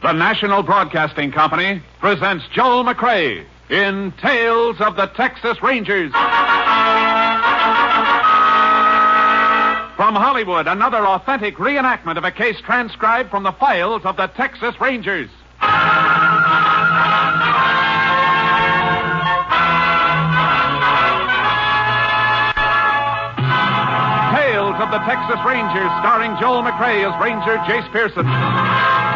The National Broadcasting Company presents Joel McCrea in Tales of the Texas Rangers. From Hollywood, another authentic reenactment of a case transcribed from the files of the Texas Rangers. Tales of the Texas Rangers, starring Joel McCrea as Ranger Jace Pearson.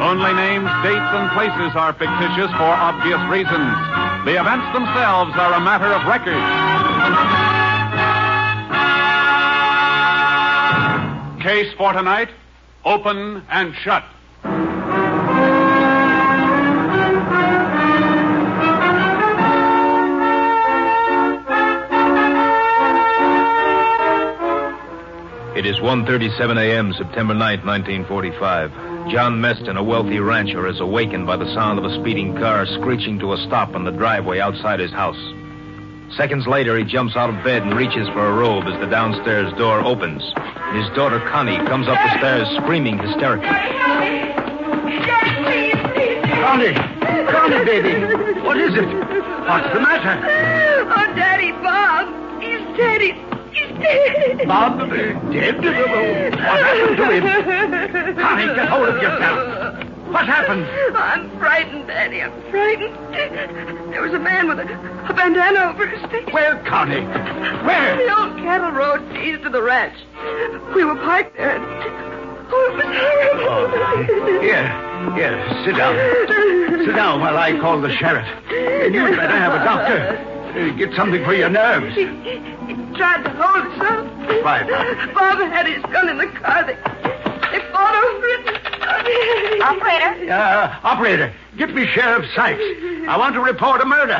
Only names, dates, and places are fictitious for obvious reasons. The events themselves are a matter of record. Case for tonight open and shut. It is 1.37 a.m., September 9th, 1945. John Meston, a wealthy rancher, is awakened by the sound of a speeding car screeching to a stop on the driveway outside his house. Seconds later, he jumps out of bed and reaches for a robe as the downstairs door opens. His daughter Connie comes up the stairs screaming hysterically. Connie! Connie, baby! What is it? What's the matter? Oh, Daddy, Bob. He's dead. He's, he's dead. Bob, dead? What happened to him? Get hold of yourself. What happened? I'm frightened, Daddy. I'm frightened. There was a man with a, a bandana over his face. Where, Connie? Where? The old cattle road east of the ranch. We were parked there and... Oh, it was horrible. Oh, here, here, sit down. Sit down while I call the sheriff. And you'd better have a doctor. Uh, get something for your nerves. He, he tried to hold us up. Why, Bob had his gun in the car. They, they fought over it. Operator? Uh, operator, get me Sheriff Sykes. I want to report a murder.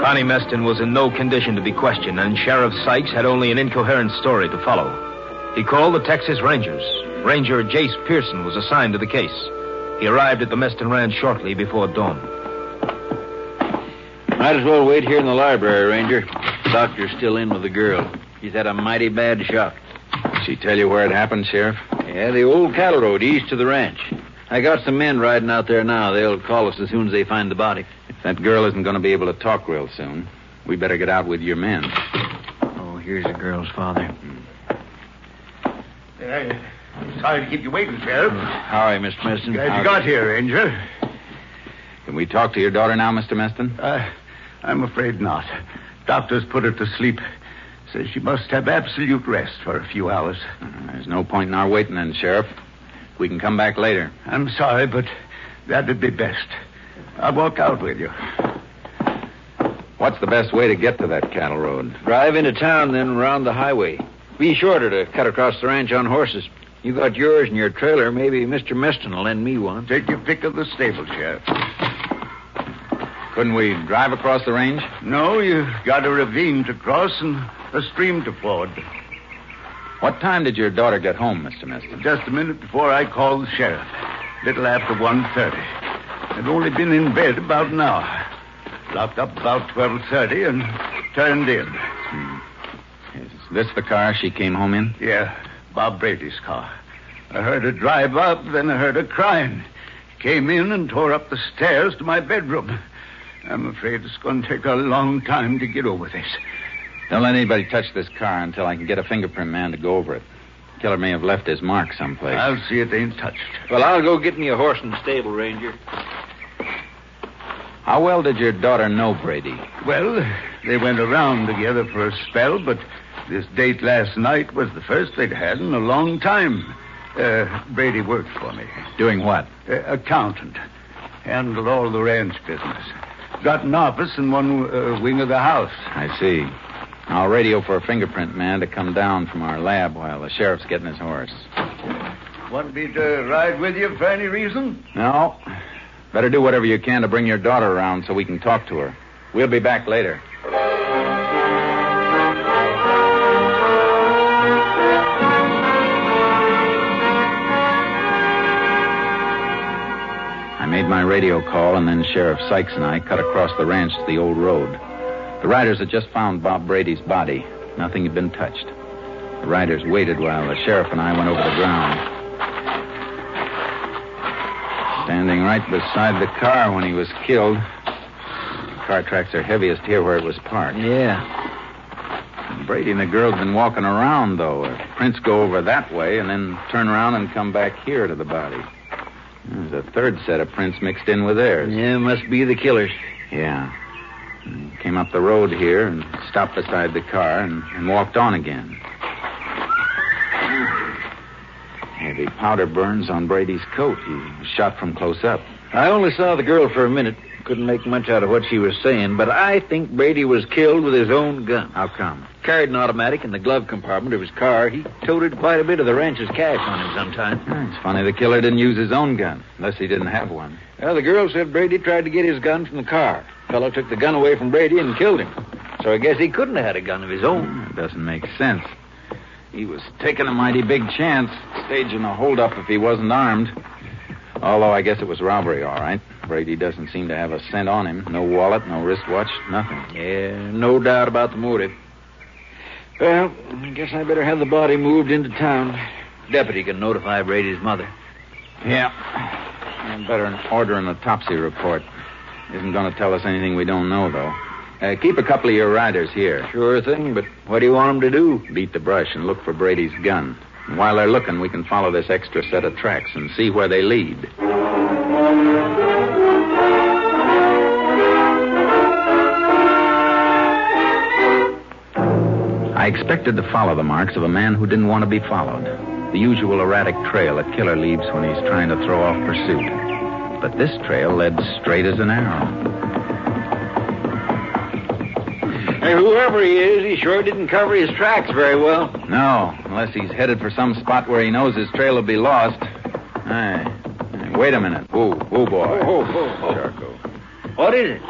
Connie Meston was in no condition to be questioned, and Sheriff Sykes had only an incoherent story to follow. He called the Texas Rangers. Ranger Jace Pearson was assigned to the case. He arrived at the Meston Ranch shortly before dawn. Might as well wait here in the library, Ranger. The Doctor's still in with the girl. She's had a mighty bad shock. She tell you where it happened, Sheriff? Yeah, the old cattle road east of the ranch. I got some men riding out there now. They'll call us as soon as they find the body. If that girl isn't going to be able to talk real soon, we better get out with your men. Oh, here's the girl's father. Hmm. I'm sorry to keep you waiting, Sheriff. Howdy, Mr. Meston. Glad you got here, Ranger. Can we talk to your daughter now, Mr. Meston? Uh, I'm afraid not. Doctors put her to sleep. Says she must have absolute rest for a few hours. Uh, there's no point in our waiting then, Sheriff. We can come back later. I'm sorry, but that'd be best. I'll walk out with you. What's the best way to get to that cattle road? Drive into town, then round the highway. Be shorter to cut across the ranch on horses. You got yours in your trailer. Maybe Mr. Meston will lend me one. Take your pick of the stable, Sheriff. Couldn't we drive across the range? No, you've got a ravine to cross and a stream to ford. What time did your daughter get home, Mr. Meston? Just a minute before I called the sheriff. Little after 1.30. I've only been in bed about an hour. Locked up about 12.30 and turned in. Hmm. Is this the car she came home in? Yeah, Bob Brady's car. I heard her drive up, then I heard her crying. Came in and tore up the stairs to my bedroom. I'm afraid it's going to take a long time to get over this. Don't let anybody touch this car until I can get a fingerprint man to go over it. Killer may have left his mark someplace. I'll see it ain't touched. Well, I'll go get me a horse in the stable, Ranger. How well did your daughter know Brady? Well, they went around together for a spell, but this date last night was the first they'd had in a long time. Uh, Brady worked for me. Doing what? Uh, accountant. Handled all the ranch business. Got an office in one uh, wing of the house. I see. I'll radio for a fingerprint man to come down from our lab while the sheriff's getting his horse. Want me to ride with you for any reason? No. Better do whatever you can to bring your daughter around so we can talk to her. We'll be back later. Made my radio call, and then Sheriff Sykes and I cut across the ranch to the old road. The riders had just found Bob Brady's body. Nothing had been touched. The riders waited while the sheriff and I went over the ground. Standing right beside the car when he was killed. The car tracks are heaviest here where it was parked. Yeah. Brady and the girl had been walking around, though. Prints go over that way and then turn around and come back here to the body. Hmm, There's a third set of prints mixed in with theirs. Yeah, must be the killers. Yeah. Came up the road here and stopped beside the car and, and walked on again. Heavy powder burns on Brady's coat. He was shot from close up. I only saw the girl for a minute. Couldn't make much out of what she was saying, but I think Brady was killed with his own gun. How come? Carried an automatic in the glove compartment of his car. He toted quite a bit of the ranch's cash on him sometime. Hmm, it's funny the killer didn't use his own gun, unless he didn't have one. Well, the girl said Brady tried to get his gun from the car. Fellow took the gun away from Brady and killed him. So I guess he couldn't have had a gun of his own. Hmm, it doesn't make sense. He was taking a mighty big chance, staging a holdup if he wasn't armed. Although I guess it was robbery, all right. Brady doesn't seem to have a cent on him. No wallet, no wristwatch, nothing. Yeah, no doubt about the motive. Well, I guess I better have the body moved into town. Deputy can notify Brady's mother. Yeah. And better order an autopsy report. Isn't going to tell us anything we don't know, though. Uh, keep a couple of your riders here. Sure thing, but what do you want them to do? Beat the brush and look for Brady's gun. And while they're looking, we can follow this extra set of tracks and see where they lead. I expected to follow the marks of a man who didn't want to be followed. The usual erratic trail a killer leaves when he's trying to throw off pursuit. But this trail led straight as an arrow. Hey, whoever he is, he sure didn't cover his tracks very well. No, unless he's headed for some spot where he knows his trail will be lost. Hey, hey, wait a minute. Whoa, whoa, boy. Oh, oh, oh. Charco. What is it?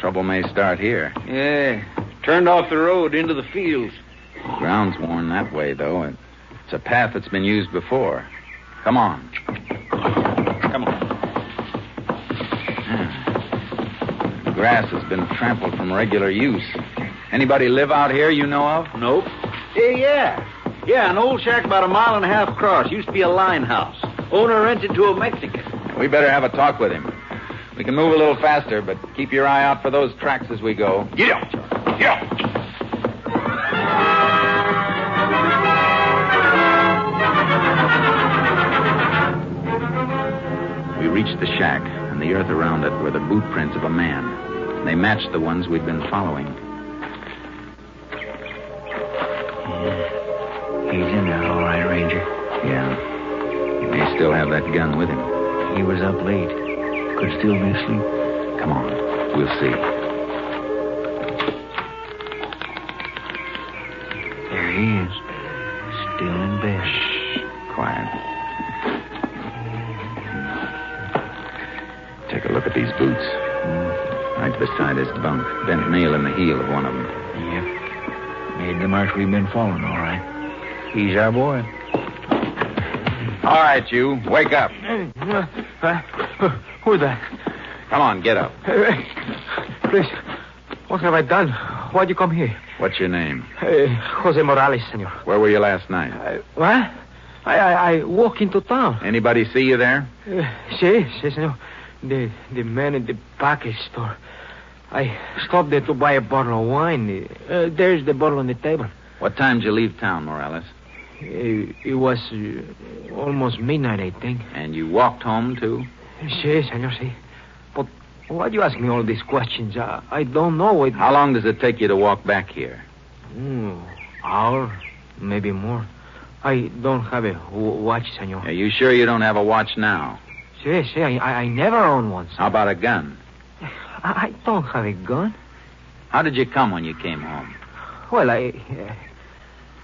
Trouble may start here. Yeah, turned off the road into the fields. The ground's worn that way, though. It's a path that's been used before. Come on. Come on. The grass has been trampled from regular use. Anybody live out here you know of? Nope. Hey, yeah. Yeah, an old shack about a mile and a half across. Used to be a line house. Owner rented to a Mexican. We better have a talk with him. We can move a little faster, but keep your eye out for those tracks as we go. Get up. Up. We reached the shack, and the earth around it were the boot prints of a man. They matched the ones we'd been following. Yeah. He's in there, all right, Ranger. Yeah. He may still have that gun with him. He was up late. Could still be asleep. Come on. We'll see. Quiet. Take a look at these boots. Right beside his bunk. Bent nail in the heel of one of them. Yep. Made the mark we've been following, all right. He's our boy. All right, you. Wake up. Uh, who's that? Come on, get up. Please, what have I done? Why'd you come here? What's your name? Uh, Jose Morales, senor. Where were you last night? Uh, what? I, I, I walk into town. Anybody see you there? Uh, si, si, senor. The, the man in the package store. I stopped there to buy a bottle of wine. Uh, there's the bottle on the table. What time did you leave town, Morales? It, it was uh, almost midnight, I think. And you walked home, too? Si, senor, si. But why do you ask me all these questions? I, I don't know. It... How long does it take you to walk back here? Mm, hour, maybe more. I don't have a w- watch, senor. Are you sure you don't have a watch now? Si, si, I, I, never own one. How about a gun? I, I don't have a gun. How did you come when you came home? Well, I... Uh,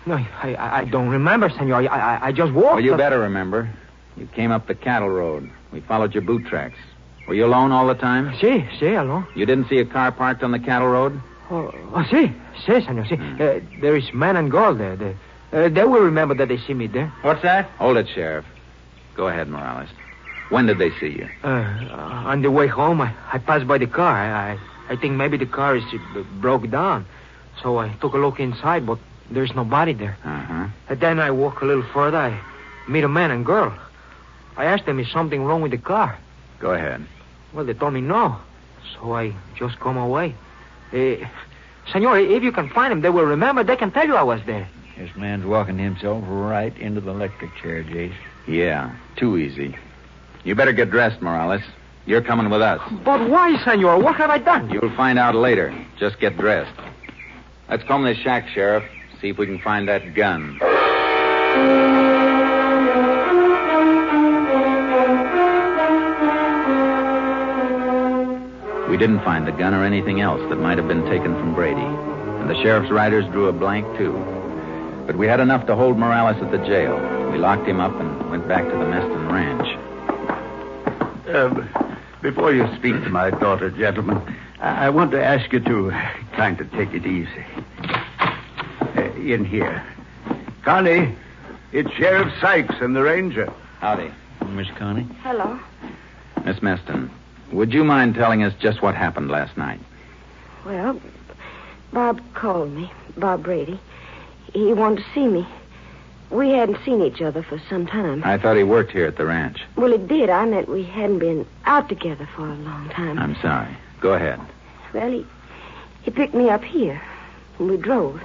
no, I, I, don't remember, senor. I, I, I just walked... Well, you up- better remember. You came up the cattle road. We followed your boot tracks. Were you alone all the time? Si, si, alone. You didn't see a car parked on the cattle road? Oh, oh si, si, senor, si. Uh, there is man and girl there. Uh, they will remember that they see me there. What's that? Hold it, Sheriff. Go ahead, Morales. When did they see you? Uh, uh, on the way home, I, I passed by the car. I, I, I think maybe the car is uh, broke down. So I took a look inside, but there's nobody there. Uh-huh. And then I walk a little further. I meet a man and girl. I asked them, is something wrong with the car? Go ahead. Well, they told me no. So I just come away. Uh, senor, if you can find them, they will remember. They can tell you I was there. This man's walking himself right into the electric chair, Jace. Yeah, too easy. You better get dressed, Morales. You're coming with us. But why, senor? What have I done? You'll find out later. Just get dressed. Let's comb this shack, Sheriff. See if we can find that gun. We didn't find the gun or anything else that might have been taken from Brady. And the sheriff's riders drew a blank, too. But we had enough to hold Morales at the jail. We locked him up and went back to the Meston Ranch. Uh, before you speak to my daughter, gentlemen, I, I want to ask you to kind of take it easy. Uh, in here. Connie, it's Sheriff Sykes and the Ranger. Howdy. Miss Connie? Hello. Miss Meston, would you mind telling us just what happened last night? Well, Bob called me, Bob Brady. He wanted to see me. We hadn't seen each other for some time. I thought he worked here at the ranch. Well, it did. I meant we hadn't been out together for a long time. I'm sorry. Go ahead. Well, he, he picked me up here, and we drove.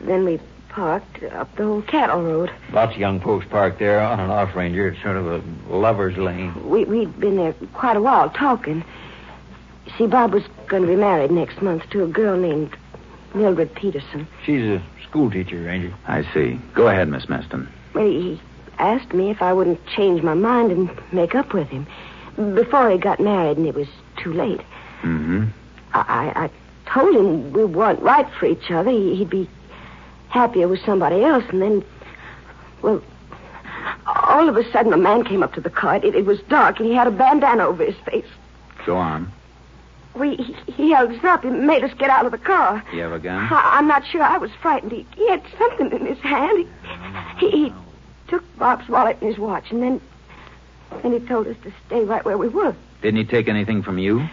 Then we parked up the old cattle road. Lots of young folks parked there on and off, Ranger. It's sort of a lover's lane. We, we'd been there quite a while talking. See, Bob was going to be married next month to a girl named Mildred Peterson. She's a school teacher, Ranger. I see. Go ahead, Miss Meston. Well, he asked me if I wouldn't change my mind and make up with him before he got married, and it was too late. Mm-hmm. I, I, I told him we weren't right for each other. He, he'd be happier with somebody else, and then, well, all of a sudden a man came up to the car. It, it was dark, and he had a bandana over his face. Go on. We, he, he held us up He made us get out of the car. You have a gun? I, I'm not sure. I was frightened. He, he had something in his hand. He, he, he took Bob's wallet and his watch, and then, then he told us to stay right where we were. Didn't he take anything from you?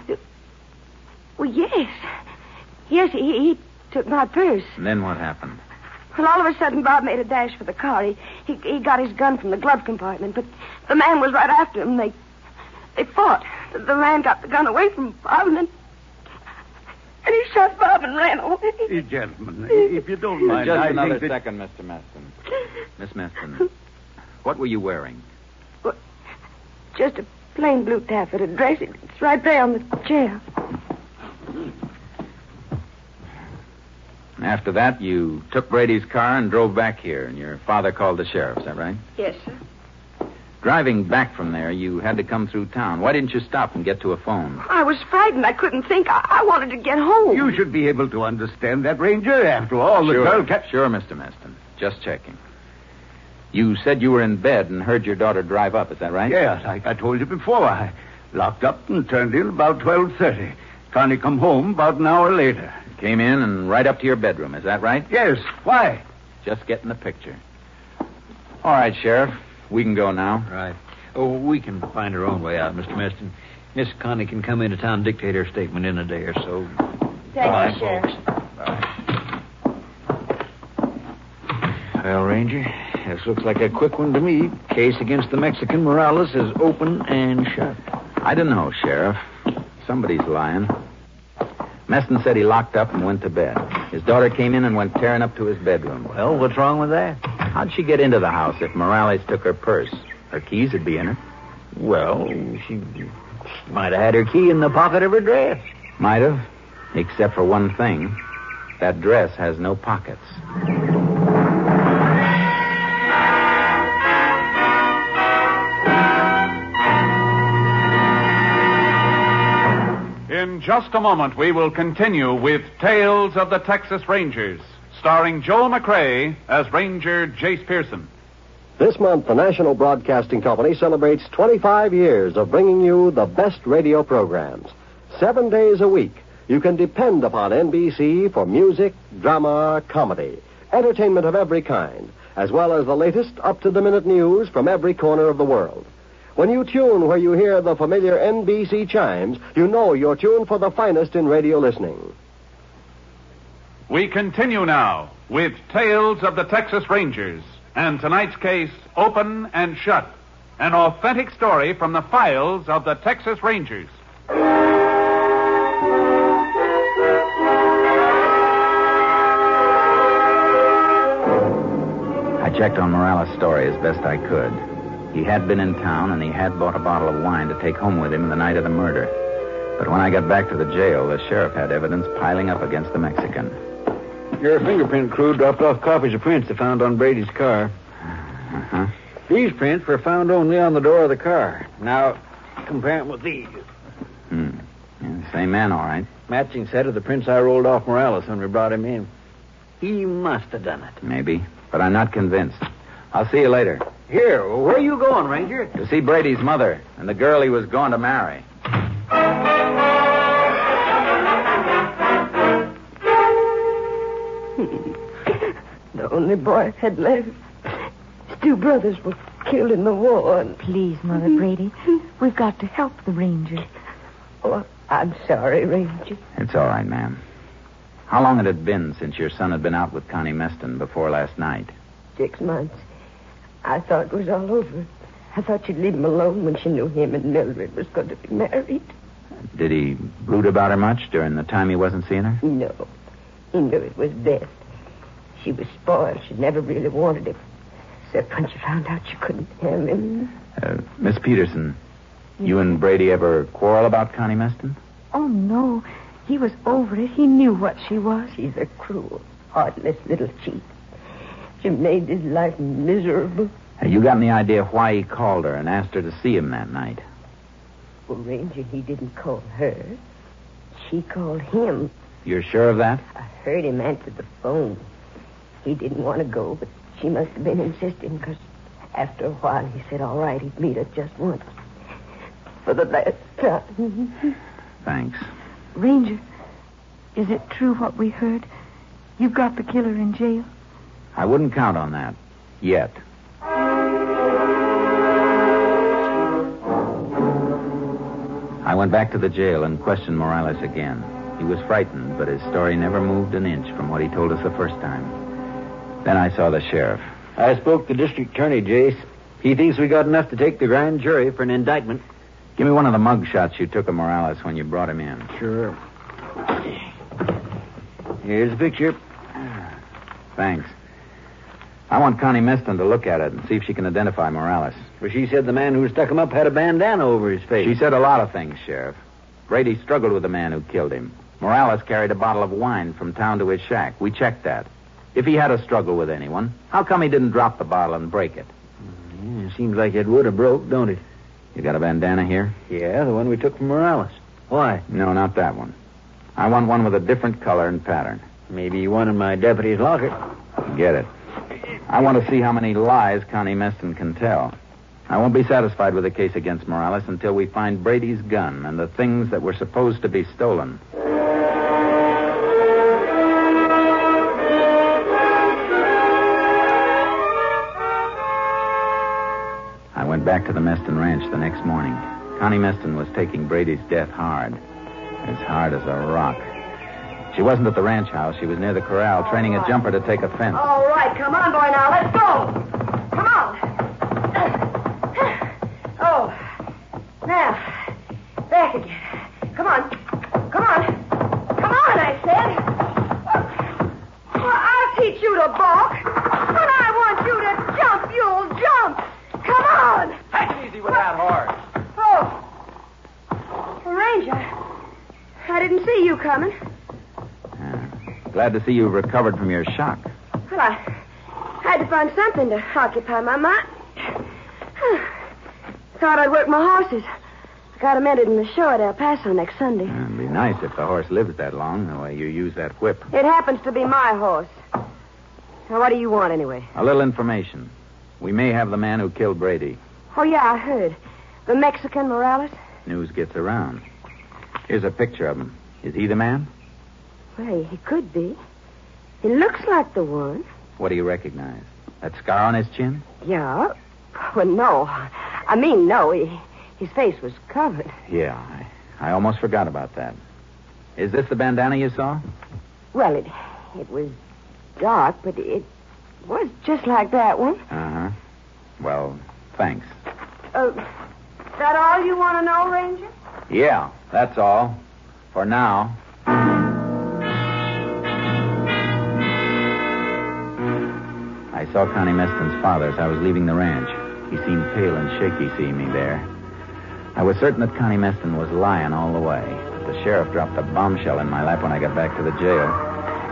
Well, yes. Yes, he, he took my purse. And then what happened? Well, all of a sudden, Bob made a dash for the car. He, he, he got his gun from the glove compartment, but the man was right after him. They, they fought. The, the man got the gun away from Bob, and and he shot Bob and ran away. Uh, gentlemen, if you don't mind, Just I another think that... second, Mr. Meston. Miss Meston, what were you wearing? Just a plain blue taffeta dress. It's right there on the chair. After that, you took Brady's car and drove back here, and your father called the sheriff. Is that right? Yes, sir. Driving back from there, you had to come through town. Why didn't you stop and get to a phone? I was frightened. I couldn't think. I, I wanted to get home. You should be able to understand that, Ranger. After all, the sure, girl kept... Sure, Mr. Meston. Just checking. You said you were in bed and heard your daughter drive up. Is that right? Yes, like I told you before. I locked up and turned in about 12.30. Connie come home about an hour later. Came in and right up to your bedroom. Is that right? Yes. Why? Just getting the picture. All right, Sheriff. We can go now. Right. Oh, we can find our own way out, Mr. Meston. Miss Connie can come into town and dictate her statement in a day or so. Thank Bye, you, Sheriff. Well, Ranger, this looks like a quick one to me. Case against the Mexican Morales is open and shut. I don't know, Sheriff. Somebody's lying. Meston said he locked up and went to bed. His daughter came in and went tearing up to his bedroom. Well, what's wrong with that? How'd she get into the house if Morales took her purse? Her keys would be in her. Well, she might have had her key in the pocket of her dress. Might have, except for one thing. That dress has no pockets. In just a moment, we will continue with Tales of the Texas Rangers, starring Joel McCrea as Ranger Jace Pearson. This month, the National Broadcasting Company celebrates 25 years of bringing you the best radio programs. Seven days a week, you can depend upon NBC for music, drama, comedy, entertainment of every kind, as well as the latest up to the minute news from every corner of the world. When you tune where you hear the familiar NBC chimes, you know you're tuned for the finest in radio listening. We continue now with Tales of the Texas Rangers and tonight's case, Open and Shut, an authentic story from the files of the Texas Rangers. I checked on Morales' story as best I could. He had been in town and he had bought a bottle of wine to take home with him the night of the murder. But when I got back to the jail, the sheriff had evidence piling up against the Mexican. Your fingerprint crew dropped off copies of prints they found on Brady's car. Uh-huh. These prints were found only on the door of the car. Now, compare them with these. Hmm. Yeah, same man, all right. Matching set of the prints I rolled off Morales when we brought him in. He must have done it. Maybe. But I'm not convinced. I'll see you later. Here, where are you going, Ranger? To see Brady's mother and the girl he was going to marry. The only boy I had left. His two brothers were killed in the war. And... Please, Mother Brady, we've got to help the Rangers. Oh, I'm sorry, Ranger. It's all right, ma'am. How long had it been since your son had been out with Connie Meston before last night? Six months. I thought it was all over. I thought she'd leave him alone when she knew him and Mildred was going to be married. Did he brood about her much during the time he wasn't seeing her? No. He knew it was best. She was spoiled. She never really wanted him. Except when she found out she couldn't have him. Uh, Miss Peterson, you and Brady ever quarrel about Connie Meston? Oh, no. He was over it. He knew what she was. She's a cruel, heartless little cheat. She made his life miserable. Have you got any idea why he called her and asked her to see him that night? Well, Ranger, he didn't call her. She called him. You're sure of that? I heard him answer the phone. He didn't want to go, but she must have been insisting because after a while he said, all right, he'd meet her just once. For the last time. Thanks. Ranger, is it true what we heard? You've got the killer in jail? I wouldn't count on that. Yet. I went back to the jail and questioned Morales again. He was frightened, but his story never moved an inch from what he told us the first time. Then I saw the sheriff. I spoke to District Attorney Jace. He thinks we got enough to take the grand jury for an indictment. Give me one of the mug shots you took of Morales when you brought him in. Sure. Here's the picture. Thanks. I want Connie Meston to look at it and see if she can identify Morales. Well, she said the man who stuck him up had a bandana over his face. She said a lot of things, Sheriff. Brady struggled with the man who killed him. Morales carried a bottle of wine from town to his shack. We checked that. If he had a struggle with anyone, how come he didn't drop the bottle and break it? Mm, yeah, seems like it would have broke, don't it? You got a bandana here? Yeah, the one we took from Morales. Why? No, not that one. I want one with a different color and pattern. Maybe one in my deputy's locker. Get it. I want to see how many lies Connie Meston can tell. I won't be satisfied with the case against Morales until we find Brady's gun and the things that were supposed to be stolen. Back to the Meston Ranch the next morning. Connie Meston was taking Brady's death hard. As hard as a rock. She wasn't at the ranch house. She was near the corral, training a jumper to take a fence. All right, come on, boy, now. Let's go. Didn't see you coming. Uh, glad to see you've recovered from your shock. Well, I had to find something to occupy my mind. Thought I'd work my horses. Got 'em entered in the show at El Paso next Sunday. It'd be nice if the horse lives that long, the way you use that whip. It happens to be my horse. Now, what do you want, anyway? A little information. We may have the man who killed Brady. Oh, yeah, I heard. The Mexican Morales? News gets around. Here's a picture of him. Is he the man? Well, he could be. He looks like the one. What do you recognize? That scar on his chin? Yeah. Well, no. I mean, no. He, his face was covered. Yeah, I, I almost forgot about that. Is this the bandana you saw? Well, it it was dark, but it was just like that one. Uh huh. Well, thanks. Uh, is that all you want to know, Ranger? Yeah, that's all. For now. I saw Connie Meston's father as I was leaving the ranch. He seemed pale and shaky seeing me there. I was certain that Connie Meston was lying all the way. But The sheriff dropped a bombshell in my lap when I got back to the jail.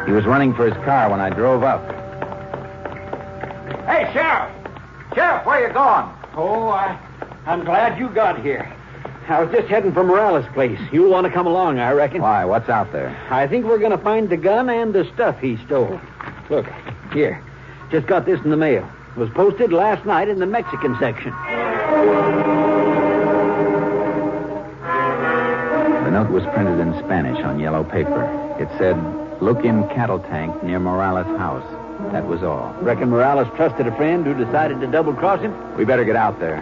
He was running for his car when I drove up. Hey, Sheriff! Sheriff, where you going? Oh, I, I'm glad you got here. I was just heading for Morales' place. You'll want to come along, I reckon. Why? What's out there? I think we're going to find the gun and the stuff he stole. Look, here. Just got this in the mail. It was posted last night in the Mexican section. The note was printed in Spanish on yellow paper. It said, Look in cattle tank near Morales' house. That was all. Reckon Morales trusted a friend who decided to double cross him? We better get out there.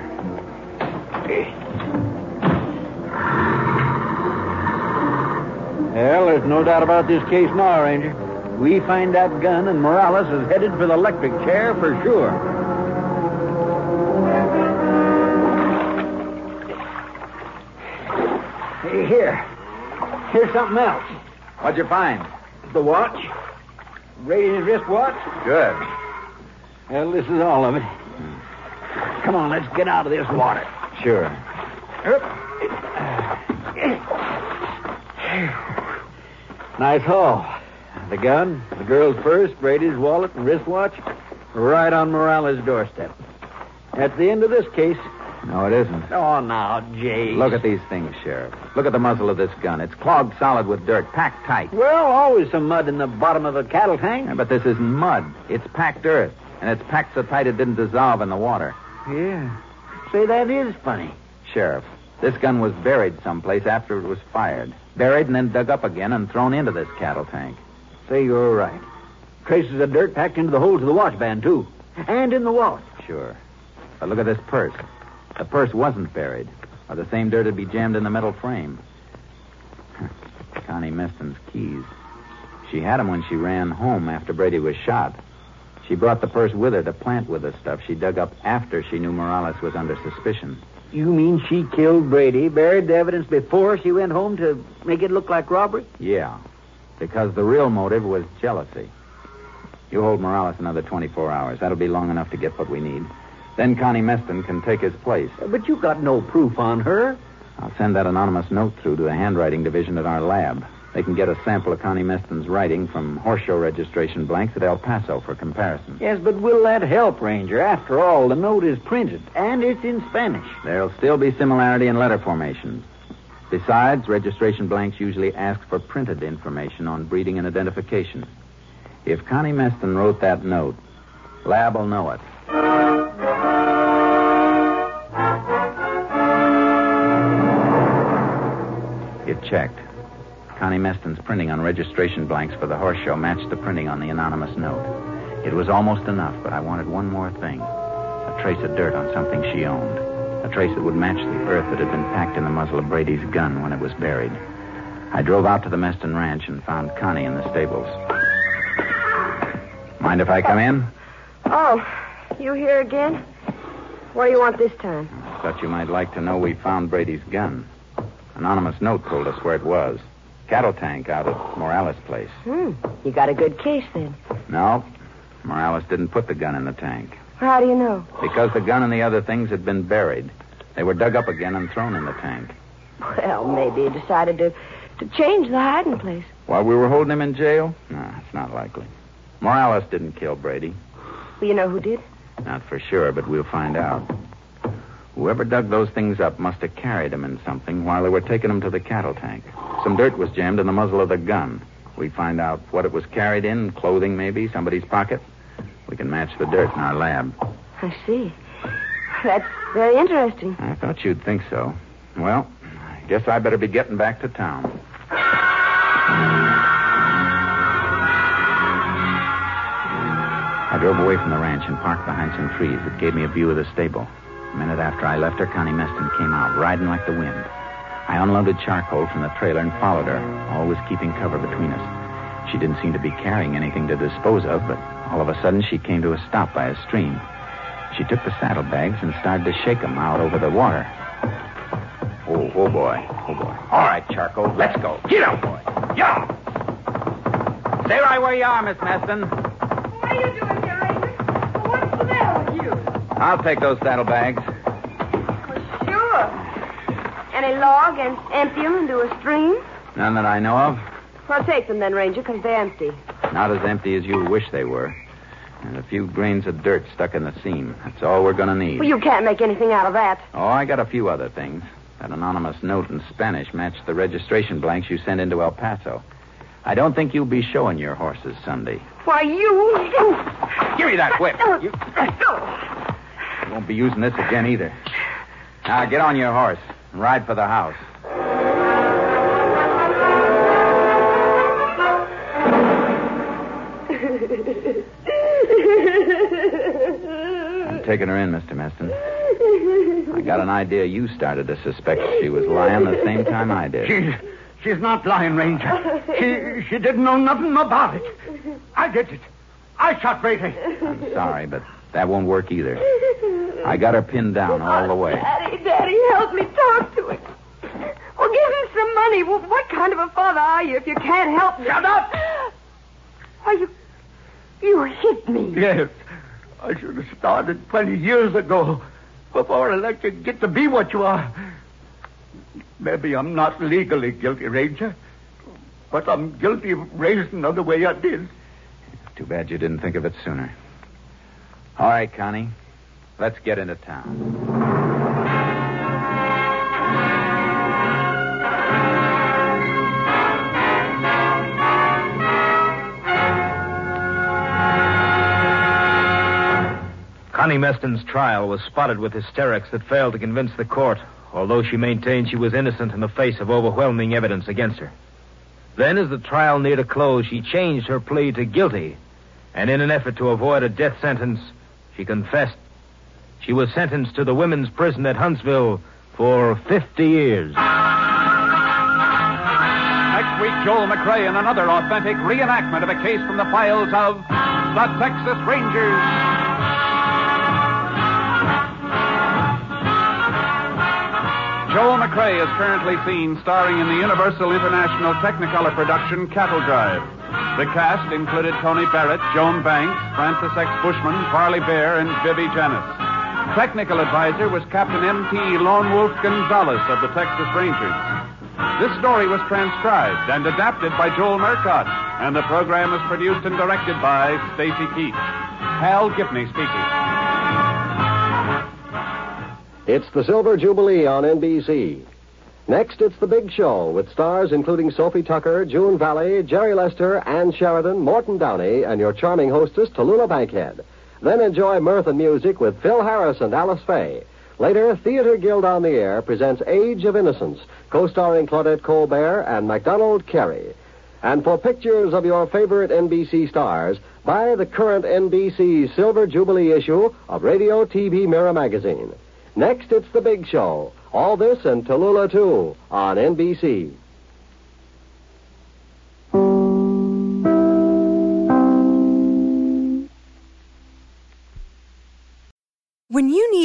Well, there's no doubt about this case now, Ranger. We find that gun, and Morales is headed for the electric chair for sure. Hey, here. Here's something else. What'd you find? The watch. Brady's wristwatch. Good. Well, this is all of it. Come on, let's get out of this water. Sure. Nice haul. The gun, the girl's purse, Brady's wallet, and wristwatch, right on Morales' doorstep. That's the end of this case. No, it isn't. Oh, now, Jay. Look at these things, Sheriff. Look at the muzzle of this gun. It's clogged solid with dirt, packed tight. Well, always some mud in the bottom of a cattle tank. Yeah, but this isn't mud. It's packed earth. And it's packed so tight it didn't dissolve in the water. Yeah. Say, that is funny. Sheriff, this gun was buried someplace after it was fired. Buried and then dug up again and thrown into this cattle tank. Say, you're right. Traces of dirt packed into the holes of the watch band, too. And in the wallet. Sure. But look at this purse. The purse wasn't buried, or the same dirt would be jammed in the metal frame. Connie Meston's keys. She had them when she ran home after Brady was shot. She brought the purse with her to plant with the stuff she dug up after she knew Morales was under suspicion. You mean she killed Brady, buried the evidence before she went home to make it look like robbery? Yeah, because the real motive was jealousy. You hold Morales another 24 hours. That'll be long enough to get what we need. Then Connie Meston can take his place. Uh, but you got no proof on her. I'll send that anonymous note through to the handwriting division at our lab. They can get a sample of Connie Meston's writing from horse show registration blanks at El Paso for comparison. Yes, but will that help, Ranger? After all, the note is printed, and it's in Spanish. There'll still be similarity in letter formations. Besides, registration blanks usually ask for printed information on breeding and identification. If Connie Meston wrote that note, Lab will know it. It checked. Connie Meston's printing on registration blanks for the horse show matched the printing on the anonymous note. It was almost enough, but I wanted one more thing a trace of dirt on something she owned. a trace that would match the earth that had been packed in the muzzle of Brady's gun when it was buried. I drove out to the Meston Ranch and found Connie in the stables. Mind if I come in? Oh, you here again? What do you want this time? Thought you might like to know we found Brady's gun. Anonymous note told us where it was. Cattle tank out at Morales' place. Hmm. You got a good case then. No, Morales didn't put the gun in the tank. How do you know? Because the gun and the other things had been buried. They were dug up again and thrown in the tank. Well, maybe he decided to, to change the hiding place. While we were holding him in jail? No, it's not likely. Morales didn't kill Brady. Well, you know who did? Not for sure, but we'll find out. Whoever dug those things up must have carried them in something while they were taking them to the cattle tank. Some dirt was jammed in the muzzle of the gun. We find out what it was carried in, clothing maybe, somebody's pocket. We can match the dirt in our lab. I see. That's very interesting. I thought you'd think so. Well, I guess I better be getting back to town. I drove away from the ranch and parked behind some trees that gave me a view of the stable. A minute after I left her, Connie Meston came out, riding like the wind. I unloaded charcoal from the trailer and followed her, always keeping cover between us. She didn't seem to be carrying anything to dispose of, but all of a sudden she came to a stop by a stream. She took the saddlebags and started to shake them out over the water. Oh, oh boy, oh boy. All right, charcoal, let's go. Get out, boy. Yeah. Stay right where you are, Miss Meston. What are you doing here, Ranger? What's the matter with you? I'll take those saddlebags. Sure. Any log and empty them into a stream? None that I know of. Well, take them then, Ranger, because they're empty. Not as empty as you wish they were. And a few grains of dirt stuck in the seam. That's all we're going to need. Well, you can't make anything out of that. Oh, I got a few other things. That anonymous note in Spanish matched the registration blanks you sent into El Paso. I don't think you'll be showing your horses Sunday. Why, you... Give me that whip. Uh, you... Uh, uh, you won't be using this again either. Now, get on your horse and ride for the house. I'm taking her in, Mr. Meston. I got an idea you started to suspect she was lying the same time I did. She's, she's not lying, Ranger. She, she didn't know nothing about it. I did it. I shot Brady. I'm sorry, but that won't work either. I got her pinned down all the way. Daddy, Daddy, help me talk to him. Well, give him some money. Well, what kind of a father are you if you can't help me? Shut up! Why, you... You hit me. Yes. I should have started 20 years ago before I let you get to be what you are. Maybe I'm not legally guilty, Ranger, but I'm guilty of raising her the way I did. Too bad you didn't think of it sooner. All right, Connie. Let's get into town. Connie Meston's trial was spotted with hysterics that failed to convince the court, although she maintained she was innocent in the face of overwhelming evidence against her. Then, as the trial neared a close, she changed her plea to guilty, and in an effort to avoid a death sentence, she confessed. She was sentenced to the women's prison at Huntsville for 50 years. Next week, Joel McCrea in another authentic reenactment of a case from the files of the Texas Rangers. Joel McCrea is currently seen starring in the Universal International Technicolor production Cattle Drive. The cast included Tony Barrett, Joan Banks, Francis X. Bushman, Parley Baer, and Vivi Janiss. Technical advisor was Captain M.T. Lone Wolf Gonzaullas of the Texas Rangers. This story was transcribed and adapted by Joel Murcott, and the program was produced and directed by Stacy Keach. Hal Gibney speaking. It's the Silver Jubilee on NBC. Next, it's The Big Show with stars including Sophie Tucker, June Valli, Jerry Lester, Ann Sheridan, Morton Downey, and your charming hostess, Tallulah Bankhead. Then enjoy mirth and music with Phil Harris and Alice Faye. Later, Theater Guild on the Air presents Age of Innocence, co-starring Claudette Colbert and MacDonald Carey. And for pictures of your favorite NBC stars, buy the current NBC Silver Jubilee issue of Radio TV Mirror magazine. Next, it's The Big Show. All this and Tallulah, too, on NBC.